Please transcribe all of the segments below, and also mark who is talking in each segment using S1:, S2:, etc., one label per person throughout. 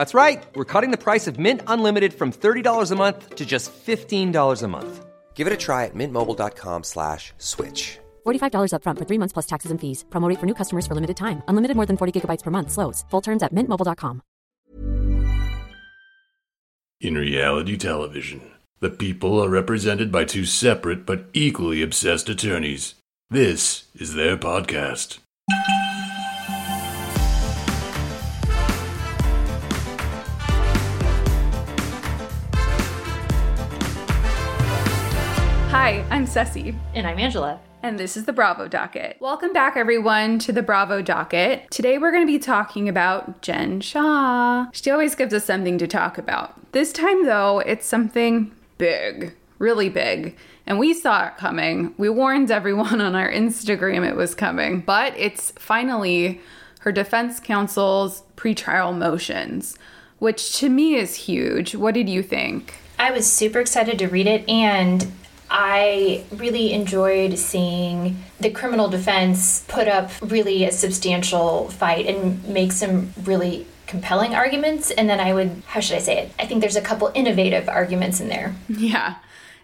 S1: That's right. We're cutting the price of Mint Unlimited from $30 a month to just $15 a month. Give it a try at mintmobile.com slash switch.
S2: $45 upfront for three months plus taxes and fees. Promo rate for new customers for limited time. Unlimited more than 40 gigabytes per month. Slows. Full terms at mintmobile.com.
S3: In reality television, the people are represented by two separate but equally obsessed attorneys. This is their podcast.
S4: Hi, I'm Ceci,
S5: And I'm Angela.
S4: and this is the Bravo Docket. Welcome back, everyone, to the Bravo Docket. Today we're going to be talking about Jen Shah. She always gives us something to talk about. This time, though, it's something big, really big. And we saw it coming. We warned everyone on our Instagram it was coming, but it's finally her defense counsel's pretrial motions, which to me is huge. What did you think?
S5: I was super excited to read it, and I really enjoyed seeing the criminal defense put up really a substantial fight and make some really compelling arguments. And then I would, how should I say it? I think there's a couple innovative arguments in there.
S4: Yeah.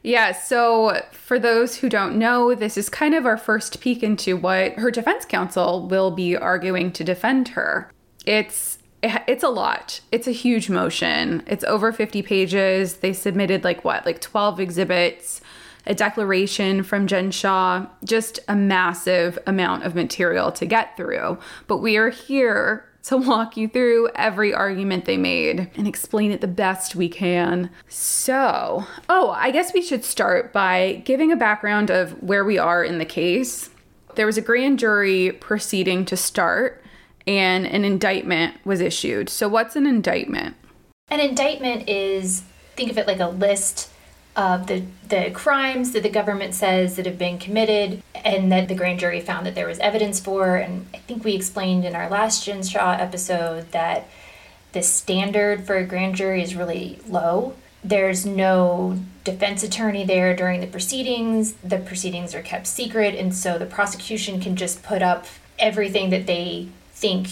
S4: Yeah, so for those who don't know, this is kind of our first peek into what her defense counsel will be arguing to defend her. It's it's a lot. It's a huge motion. It's over 50 pages. They submitted like what? Like 12 exhibits, a declaration from Jen Shah, just a massive amount of material to get through. But we are here to walk you through every argument they made and explain it the best we can. So, oh, I guess we should start by giving a background of where we are in the case. There was a grand jury proceeding to start, and an indictment was issued. So, what's an indictment?
S5: An indictment is, think of it like a list of the, the crimes that the government says that have been committed and that the grand jury found that there was evidence for. And I think we explained in our last Jen Shah episode that the standard for a grand jury is really low. There's no defense attorney there during the proceedings. The proceedings are kept secret, and so the prosecution can just put up everything that they think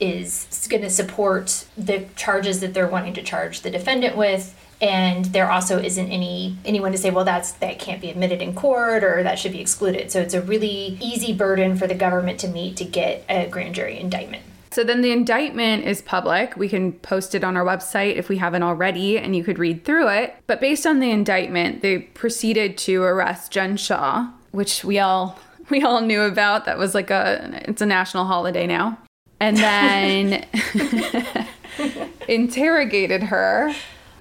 S5: is going to support the charges that they're wanting to charge the defendant with and there also isn't any anyone to say well that's that can't be admitted in court or that should be excluded so it's a really easy burden for the government to meet to get a grand jury indictment
S4: So then the indictment is public. We can post it on our website if we haven't already, and you could read through it. But based on the indictment, they proceeded to arrest Jen Shah, which we all we all knew about. That was like a it's a national holiday now. And then interrogated her.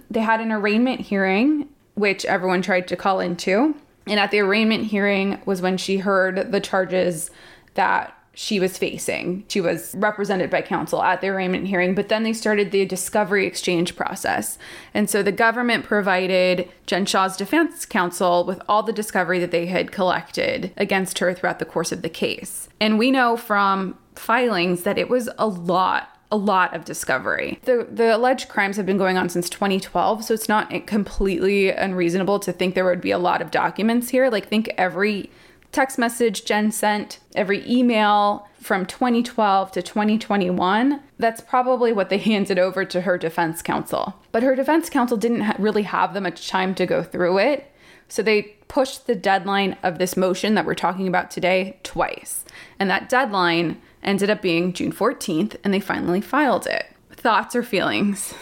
S4: They had an arraignment hearing, which everyone tried to call into. And at the arraignment hearing was when she heard the charges that she was facing. She was represented by counsel at the arraignment hearing, but then they started the discovery exchange process. And so the government provided Jen Shah's defense counsel with all the discovery that they had collected against her throughout the course of the case. And we know from filings that it was a lot a lot of discovery. The the alleged crimes have been going on since 2012, so it's not completely unreasonable to think there would be a lot of documents here. Like think every text message Jen sent, every email from 2012 to 2021, that's probably what they handed over to her defense counsel. But her defense counsel didn't ha- really have that much time to go through it. So they pushed the deadline of this motion that we're talking about today twice. And that deadline ended up being June 14th, and they finally filed it. Thoughts or feelings?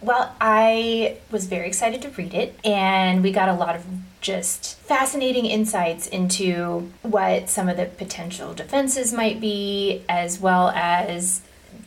S5: Well, I was very excited to read it, and we got a lot of just fascinating insights into what some of the potential defenses might be, as well as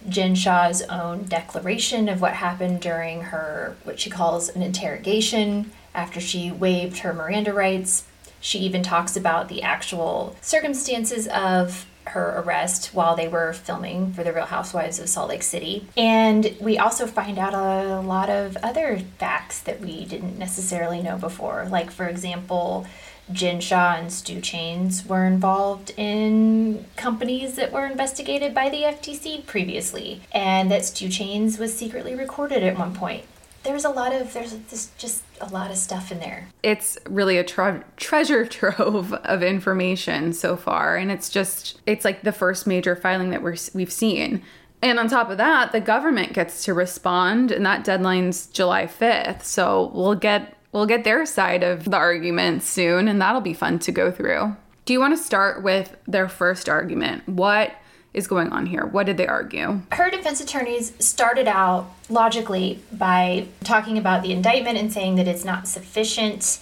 S5: Jen Shah's own declaration of what happened during her, what she calls an interrogation, after she waived her Miranda rights. She even talks about the actual circumstances of her arrest while they were filming for the Real Housewives of Salt Lake City. And we also find out a lot of other facts that we didn't necessarily know before. Like, for example, Jen Shah and Stu Chains were involved in companies that were investigated by the FTC previously, and that Stu Chains was secretly recorded at one point there's a lot of there's just a lot of stuff in there.
S4: It's really a tre- treasure trove of information so far, and it's just it's like the first major filing that we're we've seen. And on top of that, the government gets to respond, and that deadline's July 5th. So we'll get we'll get their side of the argument soon, and that'll be fun to go through. Do you want to start with their first argument? What is going on here? What did they argue?
S5: Her defense attorneys started out logically by talking about the indictment and saying that it's not sufficient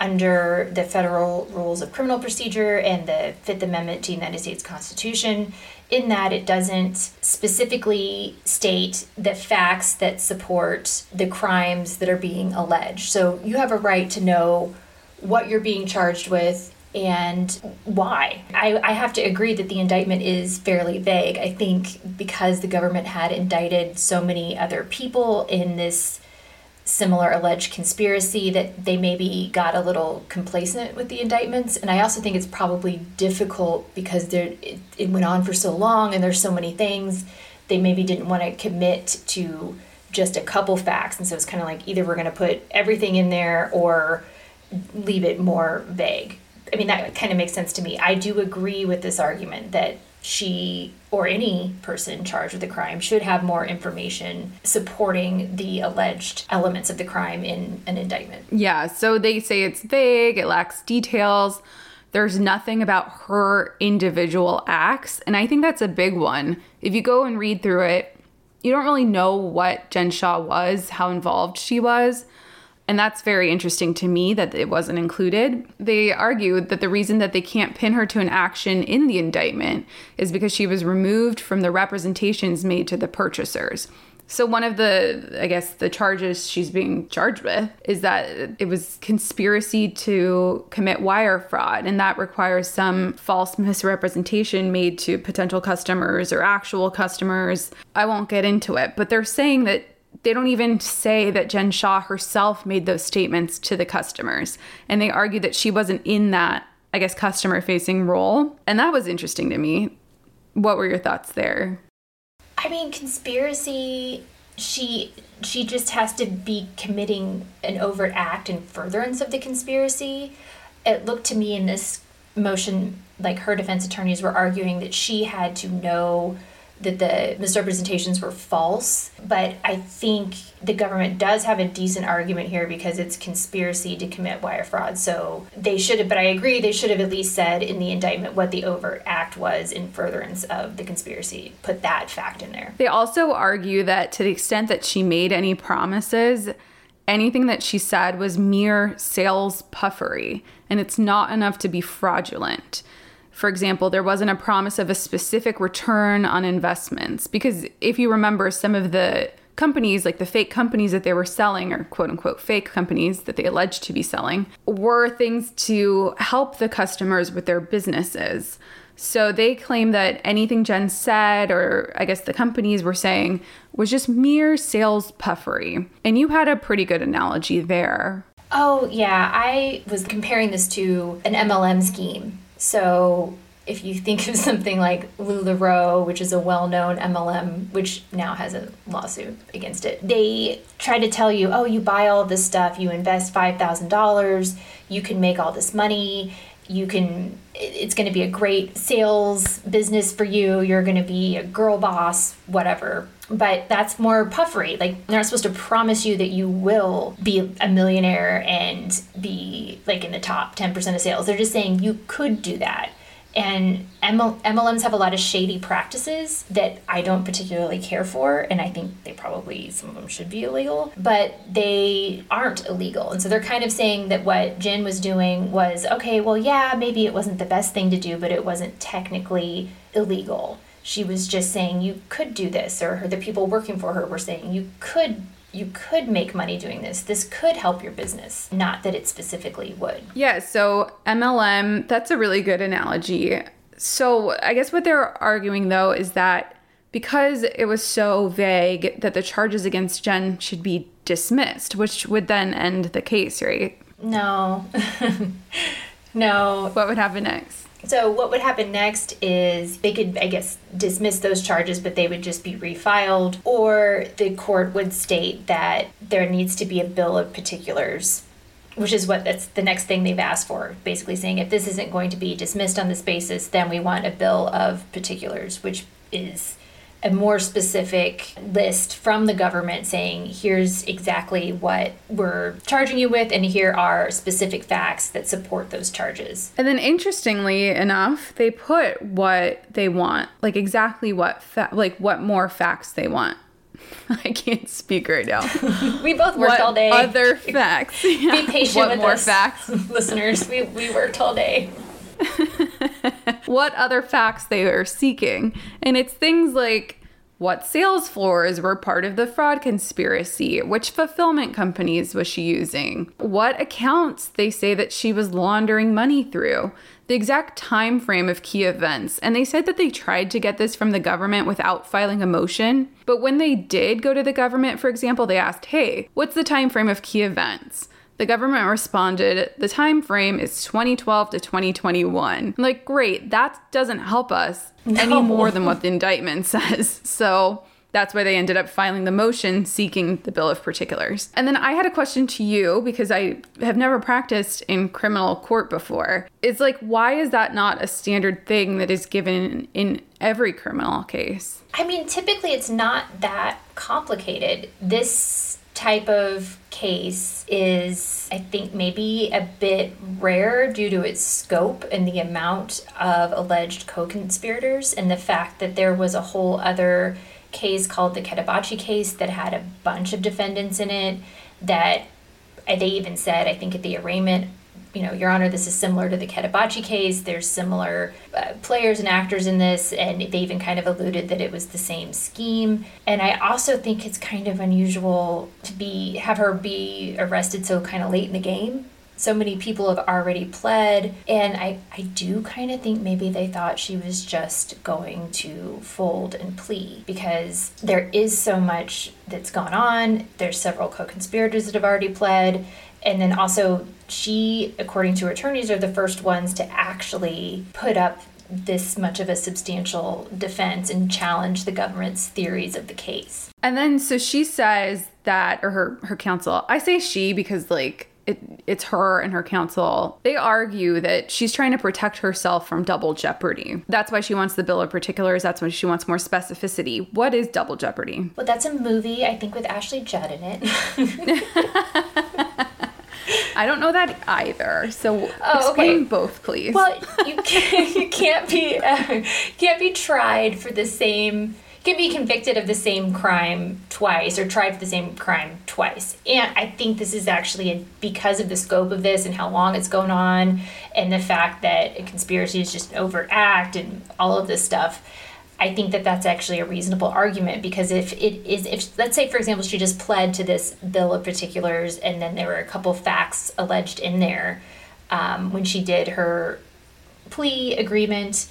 S5: under the federal rules of criminal procedure and the Fifth Amendment to the United States Constitution, in that it doesn't specifically state the facts that support the crimes that are being alleged. So you have a right to know what you're being charged with and why. I, I have to agree that the indictment is fairly vague. I think because the government had indicted so many other people in this similar alleged conspiracy that they maybe got a little complacent with the indictments and i also think it's probably difficult because there it, it went on for so long and there's so many things they maybe didn't want to commit to just a couple facts and so it's kind of like either we're going to put everything in there or leave it more vague I mean, that kind of makes sense to me. I do agree with this argument that she or any person charged with a crime should have more information supporting the alleged elements of the crime in an indictment.
S4: Yeah, so they say it's vague, it lacks details. There's nothing about her individual acts, and I think that's a big one. If you go and read through it, you don't really know what Jen Shah was, how involved she was. And that's very interesting to me that it wasn't included. They argued that the reason that they can't pin her to an action in the indictment is because she was removed from the representations made to the purchasers. So one of the I guess the charges she's being charged with is that it was conspiracy to commit wire fraud and that requires some false misrepresentation made to potential customers or actual customers. I won't get into it, but they're saying that they don't even say that Jen Shah herself made those statements to the customers. And they argue that she wasn't in that, I guess, customer facing role. And that was interesting to me. What were your thoughts there?
S5: I mean, conspiracy, she she just has to be committing an overt act in furtherance of the conspiracy. It looked to me in this motion like her defense attorneys were arguing that she had to know that the misrepresentations were false. But I think the government does have a decent argument here because it's conspiracy to commit wire fraud. So they should have, but I agree, they should have at least said in the indictment what the overt act was in furtherance of the conspiracy. Put that fact in there.
S4: They also argue that to the extent that she made any promises, anything that she said was mere sales puffery, and it's not enough to be fraudulent. For example, there wasn't a promise of a specific return on investments. Because if you remember, some of the companies, like the fake companies that they were selling, or quote unquote fake companies that they alleged to be selling, were things to help the customers with their businesses. So they claim that anything Jen said, or I guess the companies were saying, was just mere sales puffery. And you had a pretty good analogy there.
S5: Oh, yeah. I was comparing this to an MLM scheme so if you think of something like LuLaRoe, which is a well known MLM, which now has a lawsuit against it, they try to tell you, oh, you buy all this stuff, you invest $5,000, you can make all this money, you can, it's going to be a great sales business for you, you're going to be a girl boss, whatever. But that's more puffery. Like, they're not supposed to promise you that you will be a millionaire and be like in the top 10% of sales. They're just saying you could do that and MLMs have a lot of shady practices that I don't particularly care for, and I think they probably, some of them should be illegal, but they aren't illegal. And so they're kind of saying that what Jen was doing was okay, well, yeah, maybe it wasn't the best thing to do, but it wasn't technically illegal. She was just saying you could do this, or the people working for her were saying you could you could make money doing this. This could help your business, not that it specifically would.
S4: Yeah, so MLM, that's a really good analogy. So I guess what they're arguing though is that because it was so vague that the charges against Jen should be dismissed, which would then end the case, right?
S5: No. no.
S4: What would happen next?
S5: So what would happen next is they could, I guess, dismiss those charges, but they would just be refiled, or the court would state that there needs to be a bill of particulars, which is what that's the next thing they've asked for. Basically saying if this isn't going to be dismissed on this basis, then we want a bill of particulars, which is a more specific list from the government saying here's exactly what we're charging you with and here are specific facts that support those charges.
S4: And then interestingly enough, they put what they want, like exactly what fa- like what more facts they want. I can't speak right now.
S5: we both worked
S4: what
S5: all day.
S4: Other facts. Yeah.
S5: Be patient
S4: what
S5: with
S4: more
S5: us,
S4: facts,
S5: listeners. We we worked all day.
S4: what other facts they are seeking. And it's things like what sales floors were part of the fraud conspiracy, which fulfillment companies was she using, what accounts they say that she was laundering money through, the exact time frame of key events. And they said that they tried to get this from the government without filing a motion, but when they did go to the government, for example, they asked, "Hey, what's the time frame of key events?" The government responded, the time frame is 2012 to 2021. I'm like, great, that doesn't help us no. any more than what the indictment says. So that's why they ended up filing the motion seeking the bill of particulars. And then I had a question to you because I have never practiced in criminal court before. It's like, why is that not a standard thing that is given in every criminal case?
S5: I mean, typically it's not that complicated. This type of case is, I think, maybe a bit rare due to its scope and the amount of alleged co conspirators, and the fact that there was a whole other case called the Ketabchi case that had a bunch of defendants in it that they even said, I think, at the arraignment you know, Your Honor, this is similar to the Ketabchi case. There's similar uh, players and actors in this, and they even kind of alluded that it was the same scheme. And I also think it's kind of unusual to be have her be arrested so kind of late in the game. So many people have already pled, and I, I do kind of think maybe they thought she was just going to fold and plea because there is so much that's gone on. There's several co conspirators that have already pled, and then also she according to her attorneys are the first ones to actually put up this much of a substantial defense and challenge the government's theories of the case.
S4: And then so she says that or her her counsel. I say she because like it, it's her and her counsel. They argue that she's trying to protect herself from double jeopardy. That's why she wants the bill of particulars. That's why she wants more specificity. What is double jeopardy?
S5: Well, that's a movie, I think, with Ashley Judd in it.
S4: I don't know that either. So oh, explain okay. both, please.
S5: Well, you can't, you can't be uh, can't be tried for the same can be convicted of the same crime twice or tried for the same crime twice. And I think this is actually a, because of the scope of this and how long it's going on and the fact that a conspiracy is just an overt act and all of this stuff. I think that that's actually a reasonable argument because if it is, if let's say for example she just pled to this bill of particulars and then there were a couple facts alleged in there um, when she did her plea agreement,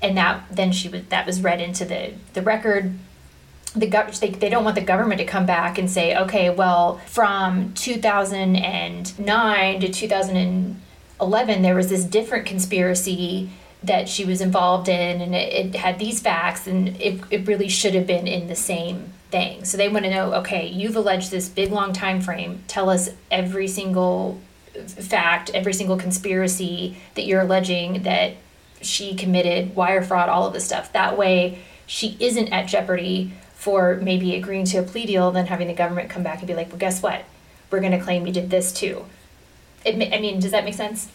S5: and that then she was that was read into the the record. The gov- they, they don't want the government to come back and say, okay, well, from 2009 to 2011, there was this different conspiracy that she was involved in and it, it had these facts and it, it really should have been in the same thing. So they want to know, okay, you've alleged this big long time frame. Tell us every single fact, every single conspiracy that you're alleging that she committed, wire fraud, all of this stuff. That way she isn't at jeopardy for maybe agreeing to a plea deal, then having the government come back and be like, well, guess what? We're going to claim you did this too. It, I mean, does that make sense?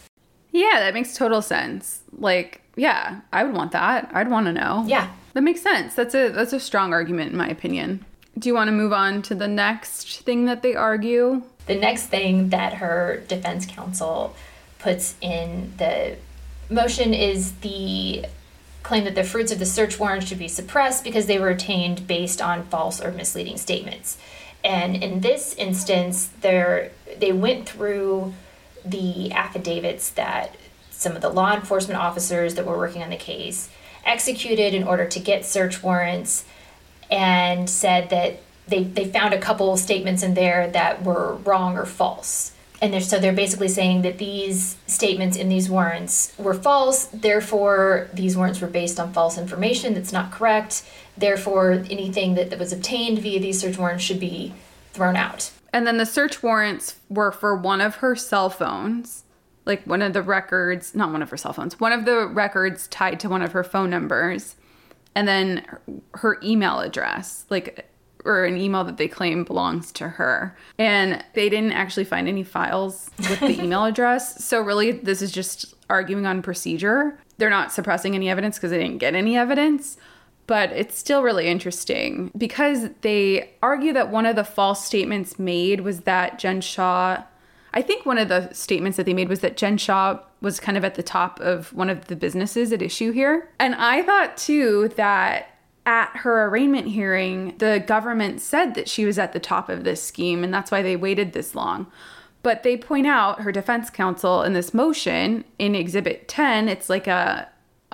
S4: Yeah, that makes total sense. Like, yeah, I would want that. I'd want to know.
S5: Yeah.
S4: That makes sense. That's a that's a strong argument in my opinion. Do you want to move on to the next thing that they argue?
S5: The next thing that her defense counsel puts in the motion is the claim that the fruits of the search warrant should be suppressed because they were obtained based on false or misleading statements. And in this instance, they they went through the affidavits that some of the law enforcement officers that were working on the case executed in order to get search warrants and said that they, they found a couple statements in there that were wrong or false. And they're, so they're basically saying that these statements in these warrants were false, therefore, these warrants were based on false information that's not correct. Therefore, anything that, that was obtained via these search warrants should be thrown out.
S4: And then the search warrants were for one of her cell phones, like one of the records, not one of her cell phones, one of the records tied to one of her phone numbers, and then her email address, like or an email that they claim belongs to her. And they didn't actually find any files with the email address. So really this is just arguing on procedure. They're not suppressing any evidence because they didn't get any evidence. But it's still really interesting because they argue that one of the false statements made was that Jen Shah I think one of the statements that they made was that Jen Shah was kind of at the top of one of the businesses at issue here. And I thought too that at her arraignment hearing, the government said that she was at the top of this scheme, and that's why they waited this long. But they point out her defense counsel in this motion in Exhibit 10, it's like a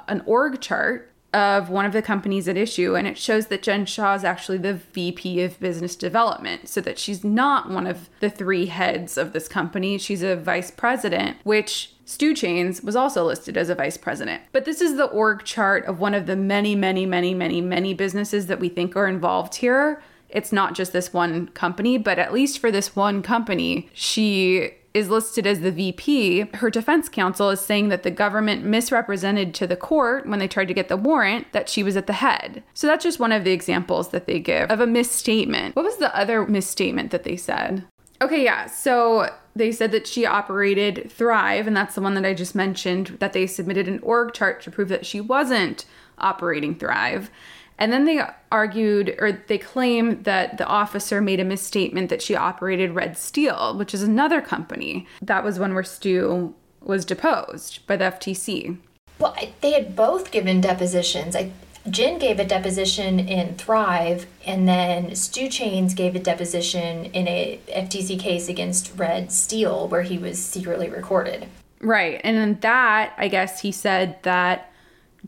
S4: an org chart of one of the companies at issue, and it shows that Jen Shah is actually the VP of business development, so that she's not one of the three heads of this company. She's a vice president, which Stu Chains was also listed as a vice president. But this is the org chart of one of the many, many, many, many, many businesses that we think are involved here. It's not just this one company, but at least for this one company, she is listed as the VP. Her defense counsel is saying that the government misrepresented to the court when they tried to get the warrant that she was at the head. So that's just one of the examples that they give of a misstatement. What was the other misstatement that they said? Okay, yeah. So they said that she operated Thrive, and that's the one that I just mentioned, that they submitted an org chart to prove that she wasn't operating Thrive. And then they argued, or they claim that the officer made a misstatement that she operated Red Steel, which is another company. That was one where Stu was deposed by the FTC.
S5: Well, they had both given depositions. I Jen gave a deposition in Thrive, and then Stu Chains gave a deposition in a FTC case against Red Steel, where he was secretly recorded.
S4: Right, and in that, I guess he said that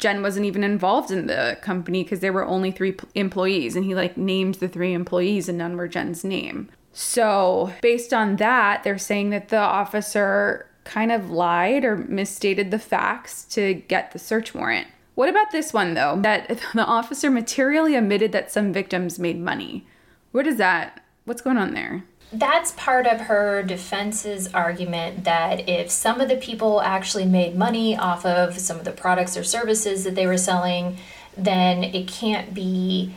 S4: Jen wasn't even involved in the company because there were only three p- employees, and he like named the three employees, and none were Jen's name. So, based on that, they're saying that the officer kind of lied or misstated the facts to get the search warrant. What about this one, though? That the officer materially admitted that some victims made money. What is that? What's going on there?
S5: That's part of her defense's argument that if some of the people actually made money off of some of the products or services that they were selling, then it can't be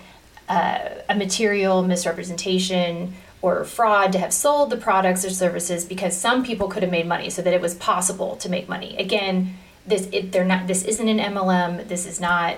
S5: uh, a material misrepresentation or fraud to have sold the products or services because some people could have made money so that it was possible to make money. Again, this it, they're not this isn't an MLM this is not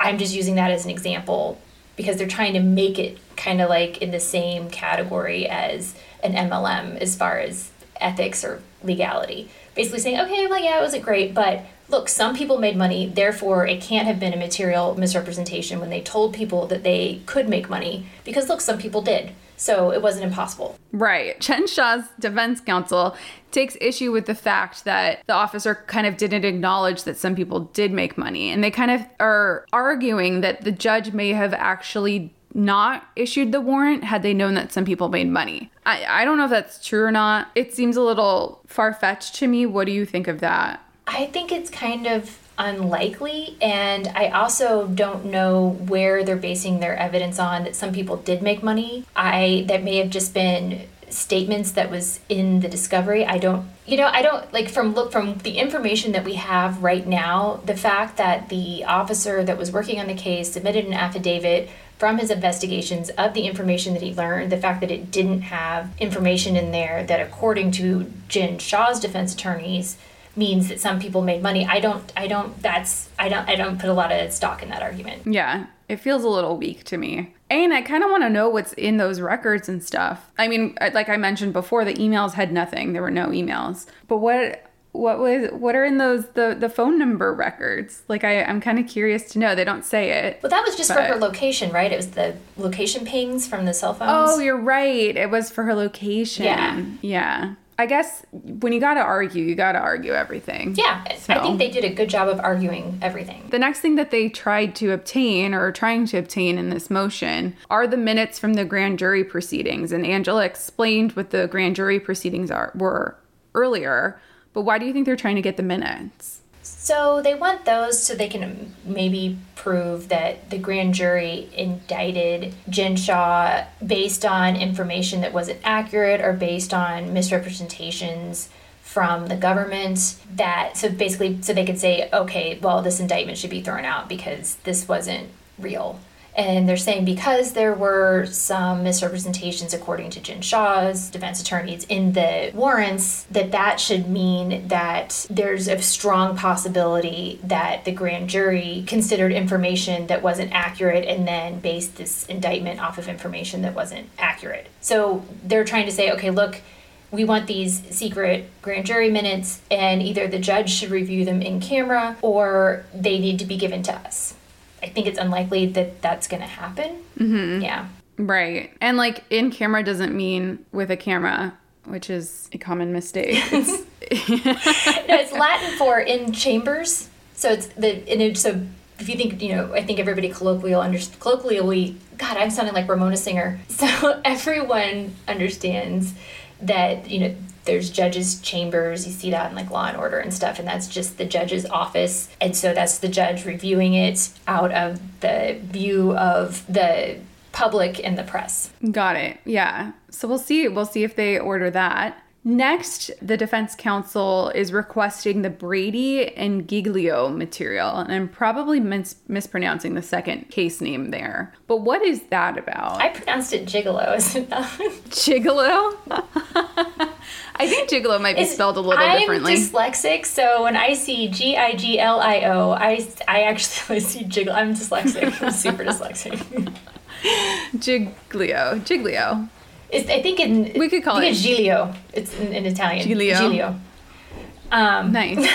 S5: I'm just using that as an example because they're trying to make it kind of like in the same category as an MLM as far as ethics or legality basically saying okay well yeah it wasn't great but look some people made money therefore it can't have been a material misrepresentation when they told people that they could make money because look some people did so it wasn't impossible.
S4: Right. Jen Shah's defense counsel takes issue with the fact that the officer kind of didn't acknowledge that some people did make money. And they kind of are arguing that the judge may have actually not issued the warrant had they known that some people made money. I, I don't know if that's true or not. It seems a little far fetched to me. What do you think of that?
S5: I think it's kind of unlikely. And I also don't know where they're basing their evidence on that some people did make money. I that may have just been statements that was in the discovery i don't you know i don't like from look from the information that we have right now the fact that the officer that was working on the case submitted an affidavit from his investigations of the information that he learned, the fact that it didn't have information in there that, according to Jen Shah's defense attorneys, means that some people made money. I don't. I don't. That's. I don't. I don't put a lot of stock in that argument.
S4: Yeah, it feels a little weak to me. And I kind of want to know what's in those records and stuff. I mean, like I mentioned before, the emails had nothing. There were no emails. But what what was what are in those the the phone number records like i i'm kind of curious to know they don't say it
S5: well that was just but... for her location right it was the location pings from the cell phones
S4: oh you're right it was for her location yeah yeah I guess when you got to argue, you got to argue everything.
S5: Yeah, so. I think they did a good job of arguing everything.
S4: The next thing that they tried to obtain or trying to obtain in this motion are the minutes from the grand jury proceedings. And Angela explained what the grand jury proceedings are were earlier. But why do you think they're trying to get the minutes?
S5: So they want those so they can maybe prove that the grand jury indicted Jen Shah based on information that wasn't accurate or based on misrepresentations from the government that so basically so they could say okay well this indictment should be thrown out because this wasn't real and they're saying because there were some misrepresentations, according to Jen Shah's defense attorneys, in the warrants, that that should mean that there's a strong possibility that the grand jury considered information that wasn't accurate and then based this indictment off of information that wasn't accurate. So they're trying to say, okay, look, we want these secret grand jury minutes, and either the judge should review them in camera or they need to be given to us. I think it's unlikely that that's going to happen. Mm-hmm. Yeah.
S4: Right. And like in camera doesn't mean with a camera, which is a common mistake. It's,
S5: no, it's Latin for in chambers. So it's the, and it, so if you think, you know, I think everybody colloquial under, colloquially, God, I'm sounding like Ramona Singer. So everyone understands that, you know, there's judges chambers you see that in like law and order and stuff and that's just the judge's office and so that's the judge reviewing it out of the view of the public and the press.
S4: Got it. Yeah. So we'll see we'll see if they order that Next, the defense counsel is requesting the Brady and Giglio material, and I'm probably mis- mispronouncing the second case name there. But what is that about?
S5: I pronounced it gigolo, isn't that?
S4: Gigolo? I think gigolo might be spelled a little I'm differently.
S5: I'm dyslexic, so when I see G I G L I O, I I actually see gigolo. I'm dyslexic. I'm super dyslexic.
S4: Giglio, Giglio.
S5: It's, I think in
S4: we could call it
S5: Giglio. It's in, in Italian.
S4: Giglio.
S5: Giglio.
S4: Um, nice.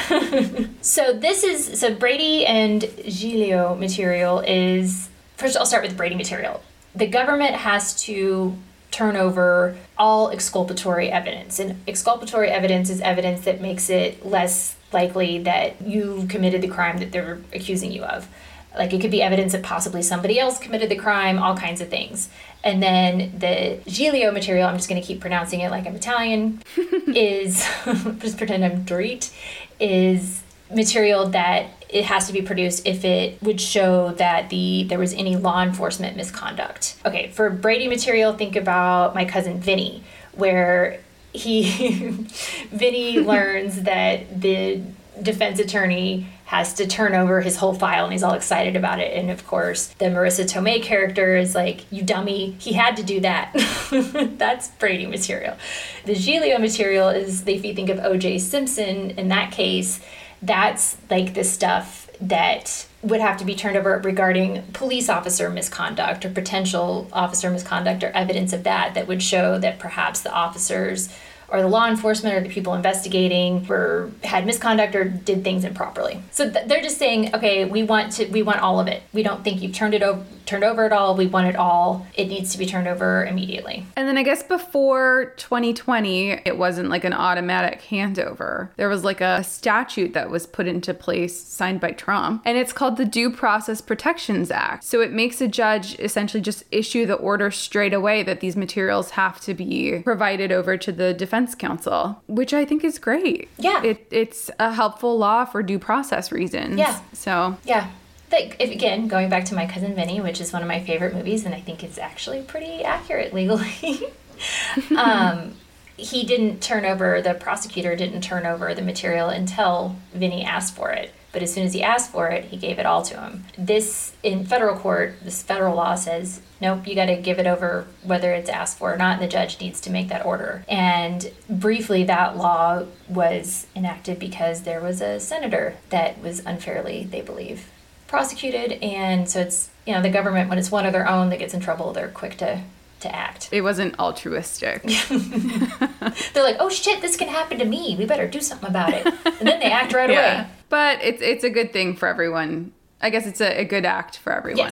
S5: so this is so Brady and Giglio material is first. I'll start with Brady material. The government has to turn over all exculpatory evidence, and exculpatory evidence is evidence that makes it less likely that you committed the crime that they're accusing you of. Like it could be evidence that possibly somebody else committed the crime, all kinds of things. And then the Giglio material, I'm just going to keep pronouncing it like I'm Italian, is just pretend I'm Dorit, is material that it has to be produced if it would show that the there was any law enforcement misconduct. Okay, for Brady material, think about my cousin Vinny, where he Vinny learns that the defense attorney has to turn over his whole file and he's all excited about it. And of course, the Marisa Tomei character is like, You dummy, he had to do that. That's Brady material. The Giglio material is, if you think of OJ Simpson in that case, that's like the stuff that would have to be turned over regarding police officer misconduct or potential officer misconduct or evidence of that that would show that perhaps the officers or the law enforcement or the people investigating were had misconduct or did things improperly. So th- they're just saying, okay, we want to we want all of it. We don't think you've turned it over turned over at all. We want it all. It needs to be turned over immediately.
S4: And then I guess before 2020, it wasn't like an automatic handover. There was like a statute that was put into place signed by Trump, and it's called the Due Process Protections Act. So it makes a judge essentially just issue the order straight away that these materials have to be provided over to the defense counsel, which I think is great.
S5: Yeah.
S4: It, it's a helpful law for due process reasons.
S5: Yeah.
S4: So
S5: Yeah. Like, if, again, going back to My Cousin Vinny, which is one of my favorite movies, and I think it's actually pretty accurate legally. um, he didn't turn over, the prosecutor didn't turn over the material until Vinny asked for it. But as soon as he asked for it, he gave it all to him. This, in federal court, this federal law says, nope, you got to give it over whether it's asked for or not, and the judge needs to make that order. And briefly, that law was enacted because there was a senator that was unfairly, they believe, prosecuted. And so it's, you know, the government, when it's one of their own that gets in trouble, they're quick to, to act.
S4: it wasn't altruistic.
S5: They're like, oh shit, this can happen to me. We better do something about it. And then they act right
S4: yeah.
S5: away.
S4: But it's it's a good thing for everyone. I guess it's a, a good act for everyone.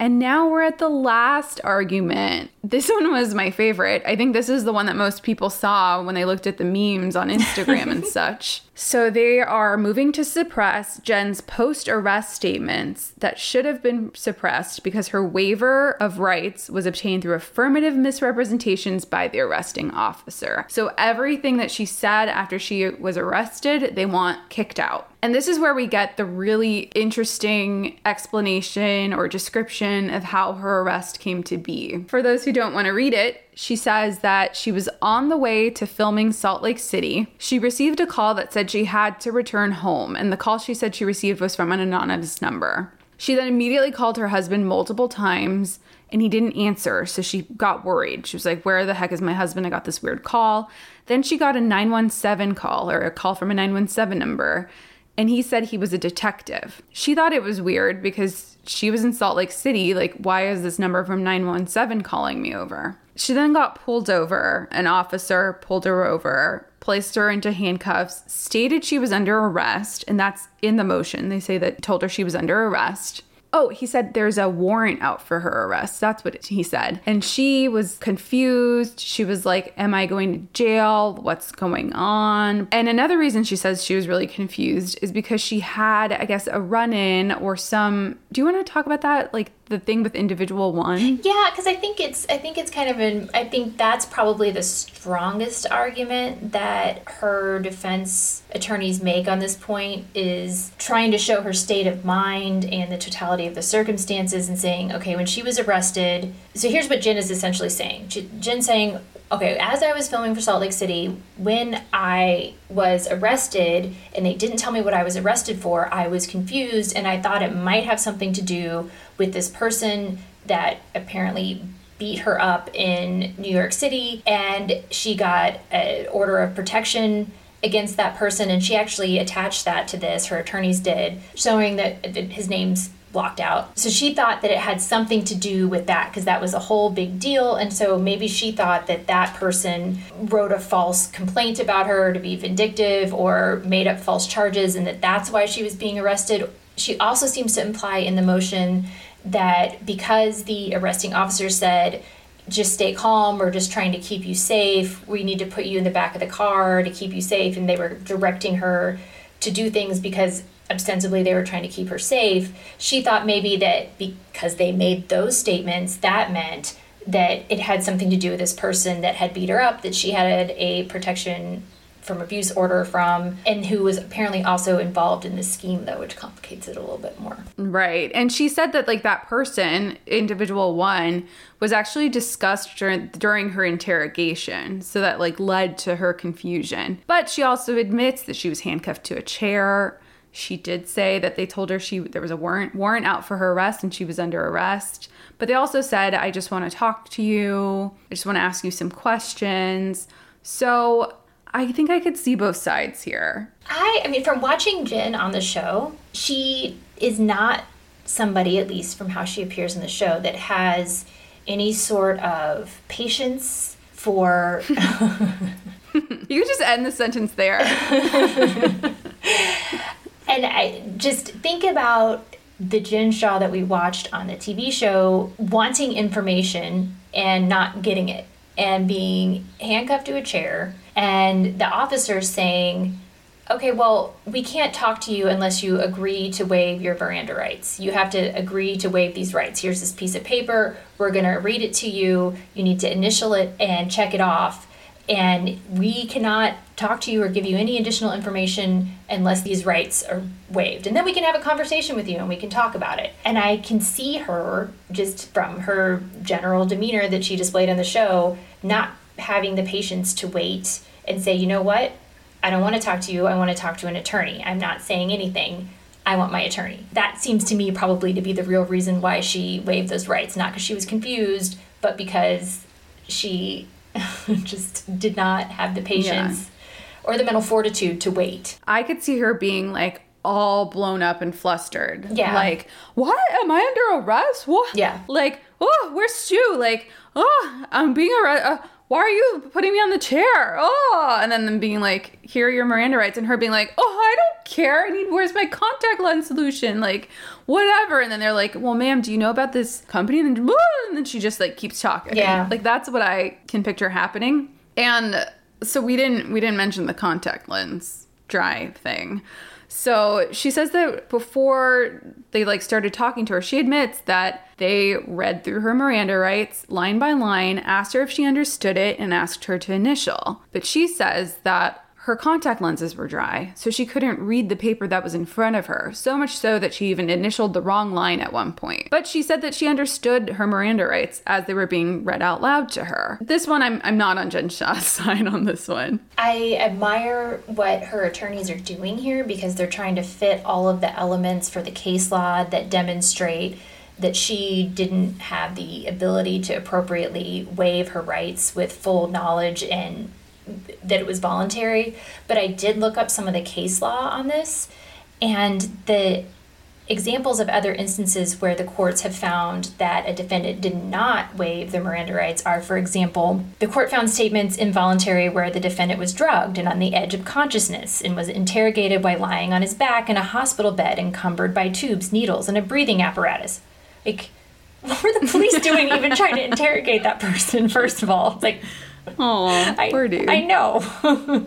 S4: and now we're at the last argument. This one was my favorite. I think this is the one that most people saw when they looked at the memes on Instagram and such. So they are moving to suppress Jen's post arrest statements that should have been suppressed because her waiver of rights was obtained through affirmative misrepresentations by the arresting officer. So everything that she said after she was arrested, they want kicked out. And this is where we get the really interesting explanation or description of how her arrest came to be. For those who don't want to read it, she says that she was on the way to filming Salt Lake City. She received a call that said she had to return home, and the call she said she received was from an anonymous number. She then immediately called her husband multiple times and he didn't answer. So she got worried. She was like, Where the heck is my husband? I got this weird call. Then she got a 917 call or a call from a 917 number and he said he was a detective. She thought it was weird because she was in Salt Lake City. Like, why is this number from 917 calling me over? She then got pulled over. An officer pulled her over, placed her into handcuffs, stated she was under arrest, and that's in the motion. They say that told her she was under arrest. Oh, he said there's a warrant out for her arrest. That's what he said. And she was confused. She was like, Am I going to jail? What's going on? And another reason she says she was really confused is because she had, I guess, a run in or some. Do you want to talk about that? Like the thing with individual one?
S5: Yeah, because I think it's I think it's kind of an I think that's probably the strongest argument that her defense attorneys make on this point is trying to show her state of mind and the totality of the circumstances and saying, okay, when she was arrested, so here's what Jen is essentially saying. Jen saying, okay, as I was filming for Salt Lake City, when I was arrested and they didn't tell me what I was arrested for, I was confused and I thought it might have something to do with this person that apparently beat her up in New York City and she got an order of protection against that person and she actually attached that to this her attorneys did showing that his name's blocked out. So she thought that it had something to do with that because that was a whole big deal. And so maybe she thought that that person wrote a false complaint about her to be vindictive or made up false charges and that that's why she was being arrested. She also seems to imply in the motion that because the arresting officer said, just stay calm, we're just trying to keep you safe, we need to put you in the back of the car to keep you safe, and they were directing her to do things because ostensibly they were trying to keep her safe, she thought maybe that because they made those statements, that meant that it had something to do with this person that had beat her up, that she had a protection from abuse order from, and who was apparently also involved in this scheme, though, which complicates it a little bit more.
S4: Right. And she said that, like, that person, individual one, was actually discussed during, during her interrogation. So that, like, led to her confusion. But she also admits that she was handcuffed to a chair she did say that they told her she there was a warrant warrant out for her arrest and she was under arrest. But they also said, "I just want to talk to you. I just want to ask you some questions." So I think I could see both sides here.
S5: I, I mean, from watching Jen on the show, she is not somebody, at least from how she appears in the show, that has any sort of patience for.
S4: you could just end the sentence there.
S5: And I just think about the Jen Shah that we watched on the TV show wanting information and not getting it and being handcuffed to a chair and the officer saying okay well we can't talk to you unless you agree to waive your Miranda rights. You have to agree to waive these rights. Here's this piece of paper. We're going to read it to you. You need to initial it and check it off. And we cannot talk to you or give you any additional information unless these rights are waived. And then we can have a conversation with you and we can talk about it. And I can see her just from her general demeanor that she displayed on the show not having the patience to wait and say, you know what? I don't want to talk to you. I want to talk to an attorney. I'm not saying anything. I want my attorney. That seems to me probably to be the real reason why she waived those rights, not because she was confused, but because she just did not have the patience yeah. or the mental fortitude to wait.
S4: I could see her being like all blown up and flustered.
S5: Yeah.
S4: Like, what? Am I under arrest? What?
S5: Yeah.
S4: Like, oh, where's Stu? Like, oh, I'm being arrested. Uh, why are you putting me on the chair? Oh, and then them being like, here are your Miranda rights, and her being like, oh, I don't care. I need, where's my contact lens solution? Like, whatever. And then they're like, well, ma'am, do you know about this company? And then, and then she just like keeps talking.
S5: Yeah.
S4: Like that's what I can picture happening. And so we didn't we didn't mention the contact lens dry thing. So she says that before they like started talking to her, she admits that they read through her Miranda rights line by line, asked her if she understood it, and asked her to initial. But she says that her contact lenses were dry, so she couldn't read the paper that was in front of her, so much so that she even initialed the wrong line at one point. But she said that she understood her Miranda rights as they were being read out loud to her. This one, I'm, I'm not on Jen Shah's side on this one.
S5: I admire what her attorneys are doing here because they're trying to fit all of the elements for the case law that demonstrate that she didn't have the ability to appropriately waive her rights with full knowledge and that it was voluntary, but I did look up some of the case law on this, and the Examples of other instances where the courts have found that a defendant did not waive their Miranda rights are, for example, the court found statements involuntary where the defendant was drugged and on the edge of consciousness and was interrogated while lying on his back in a hospital bed encumbered by tubes, needles, and a breathing apparatus. Like, what were the police doing even trying to interrogate that person, first of all? Like,
S4: Oh,
S5: I,
S4: poor dude.
S5: I know.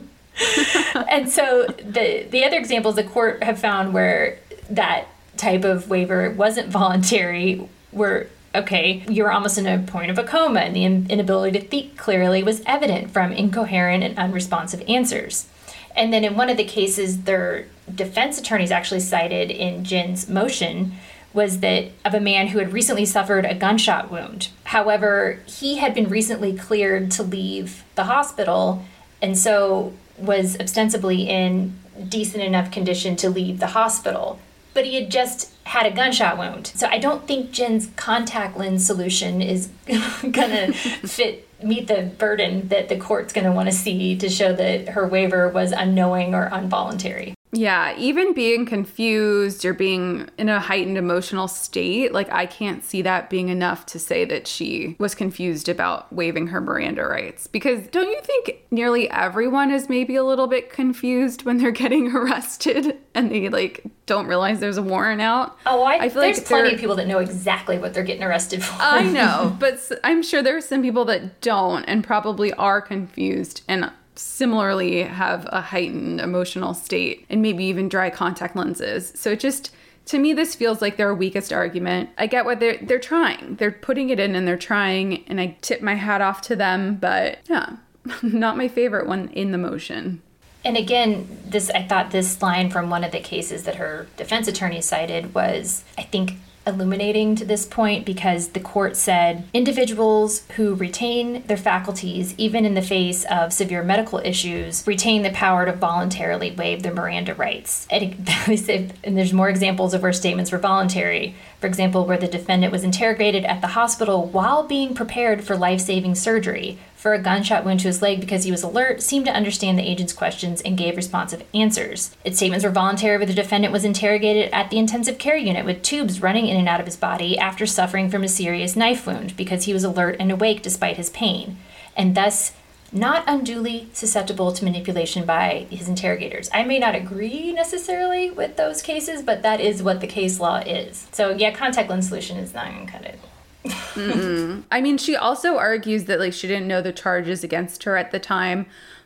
S5: and so the the other examples the court have found where that type of waiver wasn't voluntary were okay you're almost in a point of a coma and the in- inability to think clearly was evident from incoherent and unresponsive answers and then in one of the cases their defense attorneys actually cited in Jen's motion was that of a man who had recently suffered a gunshot wound. However, he had been recently cleared to leave the hospital and so was ostensibly in decent enough condition to leave the hospital. But he had just had a gunshot wound. So I don't think Jen's contact lens solution is gonna fit meet the burden that the court's gonna want to see to show that her waiver was unknowing or involuntary.
S4: Yeah, even being confused or being in a heightened emotional state, like I can't see that being enough to say that she was confused about waiving her Miranda rights. Because don't you think nearly everyone is maybe a little bit confused when they're getting arrested and they like don't realize there's a warrant out?
S5: Oh, I,
S4: I feel
S5: there's
S4: like
S5: plenty of people that know exactly what they're getting arrested for.
S4: I know, but I'm sure there are some people that don't and probably are confused and similarly have a heightened emotional state and maybe even dry contact lenses. So it just to me this feels like their weakest argument. I get what they're they're trying. They're putting it in and they're trying and I tip my hat off to them, but yeah, not my favorite one in the motion.
S5: And again, this I thought this line from one of the cases that her defense attorney cited was, I think, illuminating to this point because the court said individuals who retain their faculties, even in the face of severe medical issues, retain the power to voluntarily waive their Miranda rights. And, there's more examples of where statements were voluntary. For example, where the defendant was interrogated at the hospital while being prepared for life saving surgery for a gunshot wound to his leg because he was alert, seemed to understand the agent's questions, and gave responsive answers. Its statements were voluntary but the defendant was interrogated at the intensive care unit with tubes running in and out of his body after suffering from a serious knife wound because he was alert and awake despite his pain, and thus not unduly susceptible to manipulation by his interrogators. I may not agree necessarily with those cases, but that is what the case law is. So, yeah, contact lens solution is not going to cut it.
S4: I mean, she also argues that like she didn't know the charges against her at the time,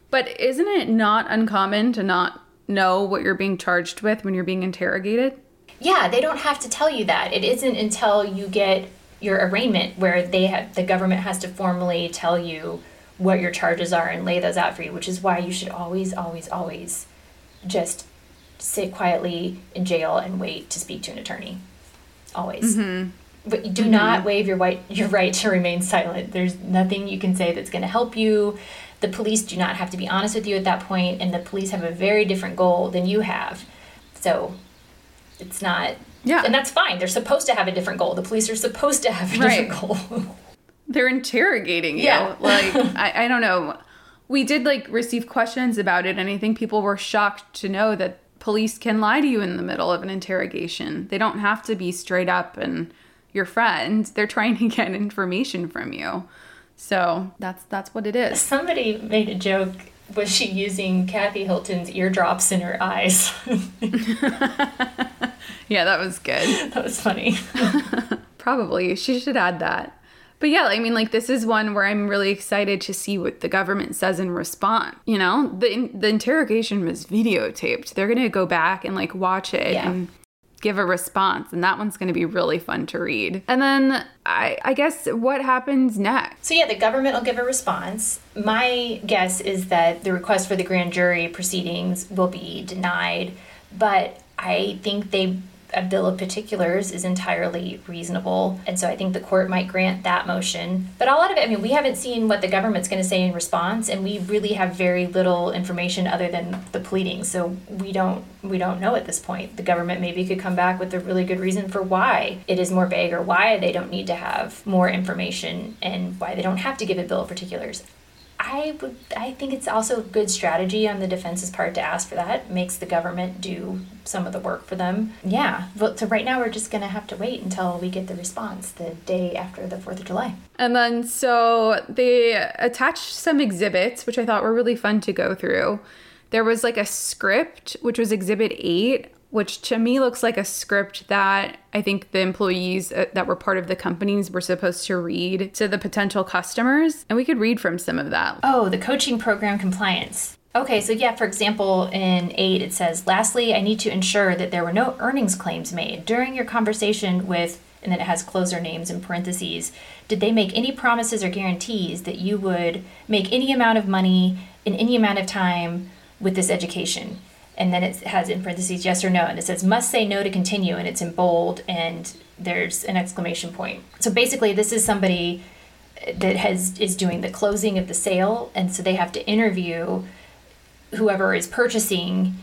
S4: but isn't it not uncommon to not know what you're being charged with when you're being interrogated?
S5: Yeah, they don't have to tell you that. It isn't until you get your arraignment where they have the government has to formally tell you what your charges are and lay those out for you, which is why you should always, always, always just sit quietly in jail and wait to speak to an attorney. Always. Mm-hmm. But do mm-hmm. not waive your right your right to remain silent. There's nothing you can say that's going to help you. The police do not have to be honest with you at that point, and the police have a very different goal than you have. So it's not.
S4: Yeah.
S5: And that's fine. They're supposed to have a different goal. The police are supposed to have a
S4: Right.
S5: different goal.
S4: They're interrogating you.
S5: Yeah.
S4: Like, I, I don't know. We did like receive questions about it, and I think people were shocked to know that police can lie to you in the middle of an interrogation. They don't have to be straight up and your friend. They're trying to get information from you. So that's that's what it is.
S5: Somebody made a joke. Was she using Kathy Hilton's eardrops in her eyes?
S4: Yeah, that was good.
S5: that was funny.
S4: Probably. She should add that. But yeah, I mean, like this is one where I'm really excited to see what the government says in response. You know, the the interrogation was videotaped. They're gonna go back and like watch it
S5: Yeah.
S4: and give a response, and that one's gonna be really fun to read. And then I I guess what happens next?
S5: So yeah, the government will give a response. My guess is that the request for the grand jury proceedings will be denied, but I think they a bill of particulars is entirely reasonable, and so I think the court might grant that motion. But a lot of it, I mean, we haven't seen what the government's going to say in response, and we really have very little information other than the pleadings. So we don't we don't know at this point. The government maybe could come back with a really good reason for why it is more vague or why they don't need to have more information and why they don't have to give a bill of particulars. I would I think it's also a good strategy on the defense's part to ask for that. Makes the government do some of the work for them. Yeah. But so right now we're just gonna have to wait until we get the response the day after the Fourth of July.
S4: And then so they attached some exhibits, which I thought were really fun to go through. There was like a script, which was exhibit eight, which to me looks like a script that I think the employees uh, that were part of the companies were supposed to read to the potential customers. And we could read from some of that.
S5: Oh, the coaching program compliance. Okay, so yeah, for example, in 8, it says, Lastly, I need to ensure that there were no earnings claims made during your conversation with, and then it has closer names in parentheses. Did they make any promises or guarantees that you would make any amount of money in any amount of time with this education? And then it has in parentheses yes or no and it says must say no to continue and it's in bold and there's an exclamation point. So basically this is somebody that has is doing the closing of the sale and so they have to interview whoever is purchasing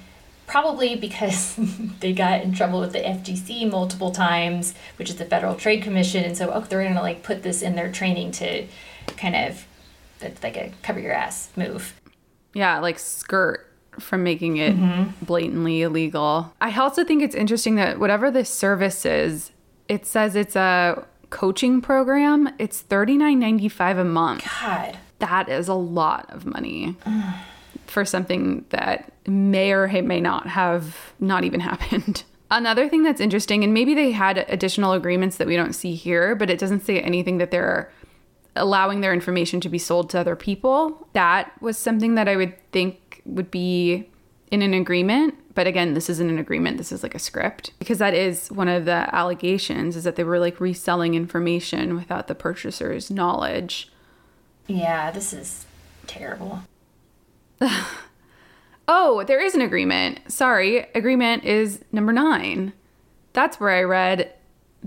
S5: probably because they got in trouble with the FTC multiple times which is the Federal Trade Commission and so oh, they're going to like put this in their training to kind of like a cover your ass move.
S4: Yeah like skirt from making it mm-hmm. blatantly illegal. I also think it's interesting that whatever this service is, it says it's a coaching program. It's thirty nine ninety five a month.
S5: God,
S4: that is a lot of money for something that may or may not have not even happened. Another thing that's interesting, and maybe they had additional agreements that we don't see here, but it doesn't say anything that they're allowing their information to be sold to other people. That was something that I would think would be in an agreement but again this isn't an agreement this is like a script. Because that is one of the allegations is that they were like reselling information without the purchaser's knowledge.
S5: Yeah this is terrible.
S4: Oh there is an agreement. Sorry agreement is number nine. That's where i read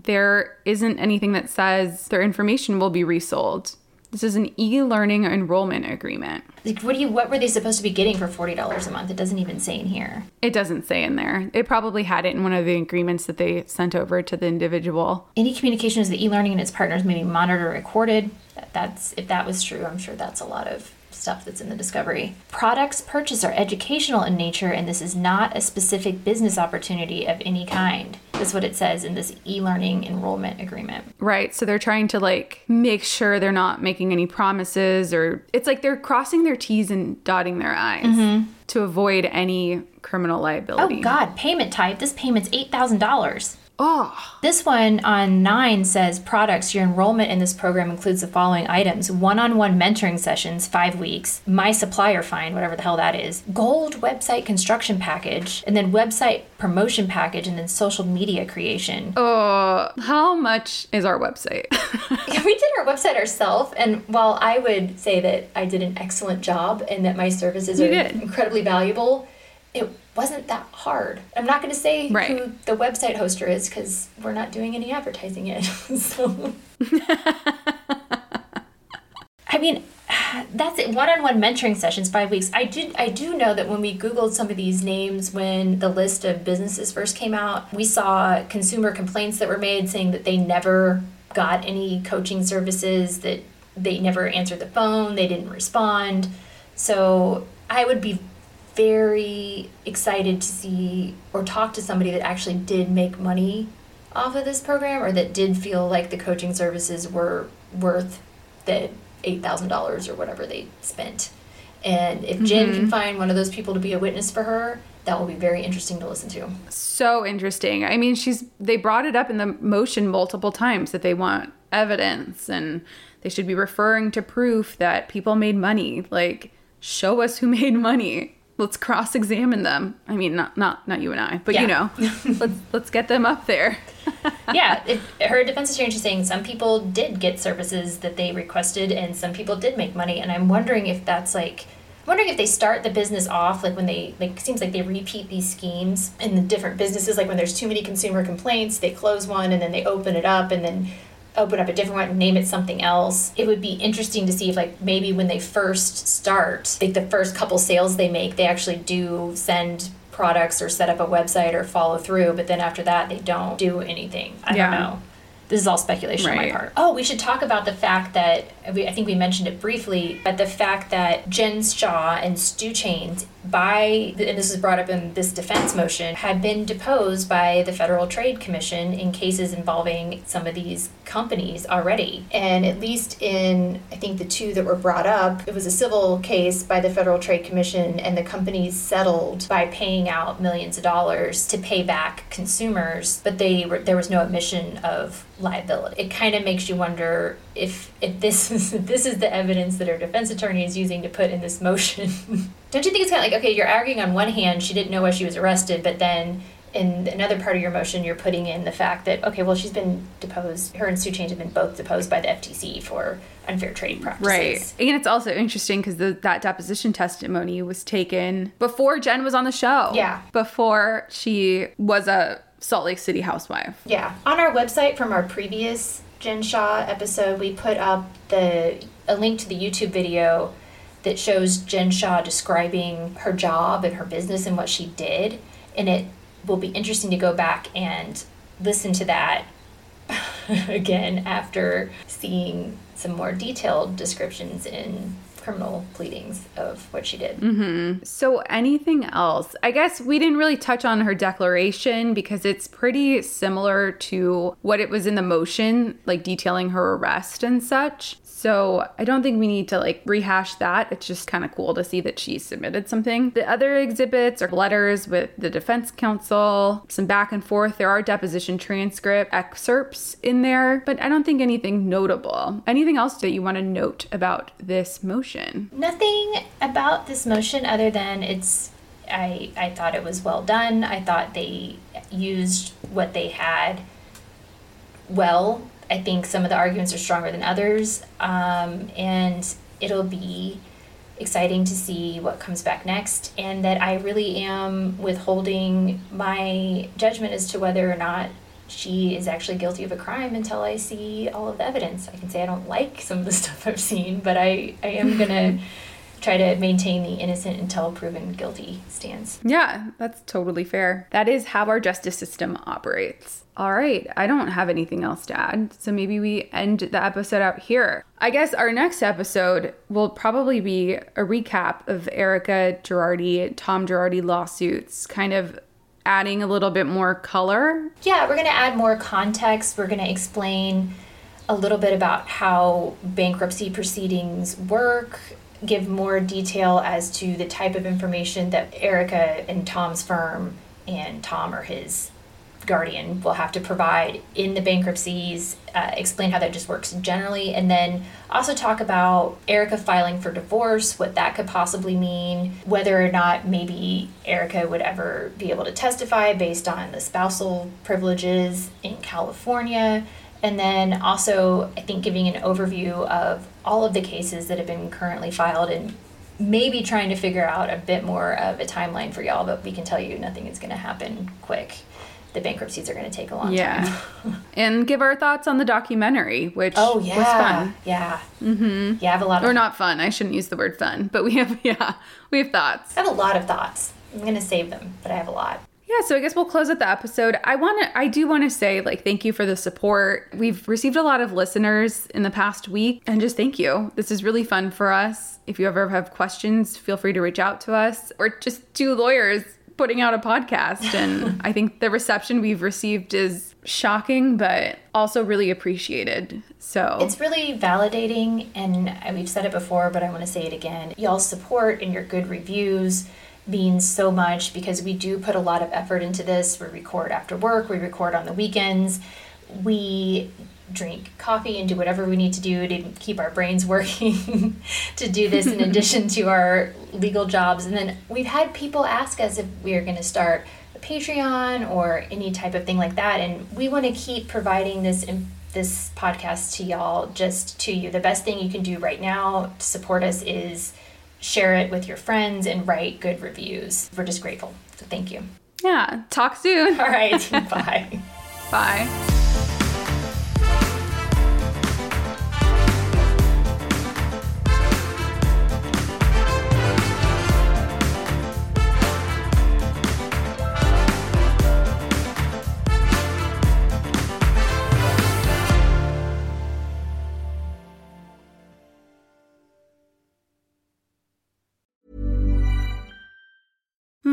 S4: there isn't anything that says their information will be resold this is an e-learning enrollment agreement.
S5: Like, what do you? What were they supposed to be getting for forty dollars a month? It doesn't even say in here.
S4: It doesn't say in there. It probably had it in one of the agreements that they sent over to the individual.
S5: Any communication with the e-learning and its partners may be monitored or recorded. That's if that was true. I'm sure that's a lot of stuff that's in the discovery. Products purchased are educational in nature, and this is not a specific business opportunity of any kind. That's what it says in this e learning enrollment agreement.
S4: Right. So they're trying to like make sure they're not making any promises, or it's like they're crossing their T's and dotting their I's mm-hmm. to avoid any criminal liability.
S5: Oh, God. Payment type. This payment's $8,000.
S4: Oh.
S5: This one on nine says products. Your enrollment in this program includes the following items one on one mentoring sessions, five weeks, my supplier find, whatever the hell that is, gold website construction package, and then website promotion package, and then social media creation.
S4: Oh, how much is our website?
S5: we did our website ourselves, and while I would say that I did an excellent job and that my services
S4: you
S5: are
S4: did.
S5: incredibly valuable, it wasn't that hard. I'm not going to say
S4: right.
S5: who the website hoster is because we're not doing any advertising yet. so, I mean, that's it. One-on-one mentoring sessions, five weeks. I did. I do know that when we Googled some of these names, when the list of businesses first came out, we saw consumer complaints that were made saying that they never got any coaching services, that they never answered the phone, they didn't respond. So I would be very excited to see or talk to somebody that actually did make money off of this program or that did feel like the coaching services were worth the $8,000 or whatever they spent. And if Jen mm-hmm. can find one of those people to be a witness for her, that will be very interesting to listen to.
S4: So interesting. I mean, she's they brought it up in the motion multiple times that they want evidence and they should be referring to proof that people made money. Like show us who made money let's cross examine them. I mean, not not not you and I, but yeah. you know, let's let's get them up there.
S5: yeah, it, her defense attorney is saying some people did get services that they requested, and some people did make money. And I'm wondering if that's like, I'm wondering if they start the business off like when they like seems like they repeat these schemes in the different businesses. Like when there's too many consumer complaints, they close one and then they open it up, and then open up a different one and name it something else. It would be interesting to see if like maybe when they first start, like the first couple sales they make, they actually do send products or set up a website or follow through, but then after that they don't do anything. I
S4: yeah.
S5: don't know. this is all speculation on my part. Oh, we should talk about the fact that we, I think we mentioned it briefly, but the fact that Jen Shah and Stu Chains, by and this was brought up in this defense motion, had been deposed by the Federal Trade Commission in cases involving some of these companies already. And at least in I think the two that were brought up, it was a civil case by the Federal Trade Commission, and the companies settled by paying out millions of dollars to pay back consumers, but they were, there was no admission of liability. It kind of makes you wonder if if this is this is the evidence that our defense attorney is using to put in this motion. Don't you think it's kind of like okay, you're arguing on one hand she didn't know why she was arrested, but then in another part of your motion you're putting in the fact that okay, well she's been deposed. Her and Sue Change have been both deposed by the FTC for unfair trade practices.
S4: Right. And it's also interesting because that deposition testimony was taken before Jen was on the show.
S5: Yeah.
S4: Before she was a Salt Lake City housewife.
S5: Yeah. On our website from our previous Jen Shah episode, we put up the a link to the YouTube video that shows Jen Shah describing her job and her business and what she did. And it will be interesting to go back and listen to that again after seeing some more detailed descriptions in criminal pleadings of what she did. Mm-hmm.
S4: So, anything else? I guess we didn't really touch on her declaration because it's pretty similar to what it was in the motion, like detailing her arrest and such. So, I don't think we need to like rehash that. It's just kind of cool to see that she submitted something. The other exhibits are letters with the defense counsel, some back and forth. There are deposition transcript excerpts in there, but I don't think anything notable. Anything else that you want to note about this motion?
S5: Nothing about this motion other than it's. I I thought it was well done. I thought they used what they had well. I think some of the arguments are stronger than others, um, and it'll be exciting to see what comes back next. And that I really am withholding my judgment as to whether or not she is actually guilty of a crime until I see all of the evidence. I can say I don't like some of the stuff I've seen, but I, I am gonna try to maintain the innocent until proven guilty stance.
S4: Yeah, that's totally fair. That is how our justice system operates. All right, I don't have anything else to add, so maybe we end the episode out here. I guess our next episode will probably be a recap of Erika Girardi, Tom Girardi lawsuits, kind of adding a little bit more color.
S5: Yeah, we're gonna add more context. We're gonna explain a little bit about how bankruptcy proceedings work, give more detail as to the type of information that Erica and Tom's firm and Tom or his guardian will have to provide in the bankruptcies, uh, explain how that just works generally, and then also talk about Erika filing for divorce, what that could possibly mean, whether or not maybe Erika would ever be able to testify based on the spousal privileges in California. And then also, I think giving an overview of all of the cases that have been currently filed and maybe trying to figure out a bit more of a timeline for y'all, but we can tell you nothing is going to happen quick. The bankruptcies are going to take a long time.
S4: Yeah.
S5: time.
S4: and give our thoughts on the documentary, which
S5: Oh yeah,
S4: was fun.
S5: yeah, mm-hmm. yeah. I have a lot of
S4: Or not fun. I shouldn't use the word fun, but we have, yeah, we have thoughts.
S5: I have a lot of thoughts. I'm gonna save them, but I have a lot.
S4: Yeah, so I guess we'll close out the episode. I want to I do want to say like thank you for the support. We've received a lot of listeners in the past week and just thank you. This is really fun for us. If you ever have questions, feel free to reach out to us or just two lawyers putting out a podcast and I think the reception we've received is shocking but also really appreciated. So
S5: It's really validating, and we've said it before, but I want to say it again. Y'all's support and your good reviews means so much because we do put a lot of effort into this. We record after work, we record on the weekends, we drink coffee and do whatever we need to do to keep our brains working to do this in addition to our legal jobs. And then we've had people ask us if we are going to start a Patreon or any type of thing like that, and we want to keep providing this. In- this podcast to y'all just to you the best thing you can do right now to support us is share it with your friends and write good reviews we're just grateful so thank you
S4: yeah, talk soon.
S5: all right bye
S4: Bye.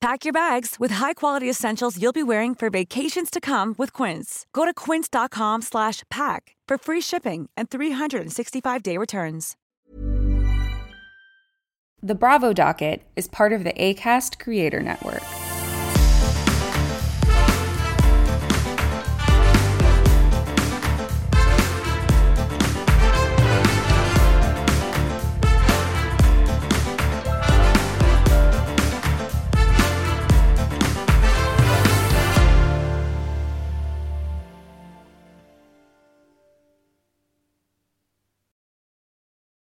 S6: Pack your bags with high-quality essentials you'll be wearing for vacations to come with Quince. Go to quince.com slash pack for free shipping and 365-day returns.
S4: The Bravo Docket is part of the Acast Creator Network.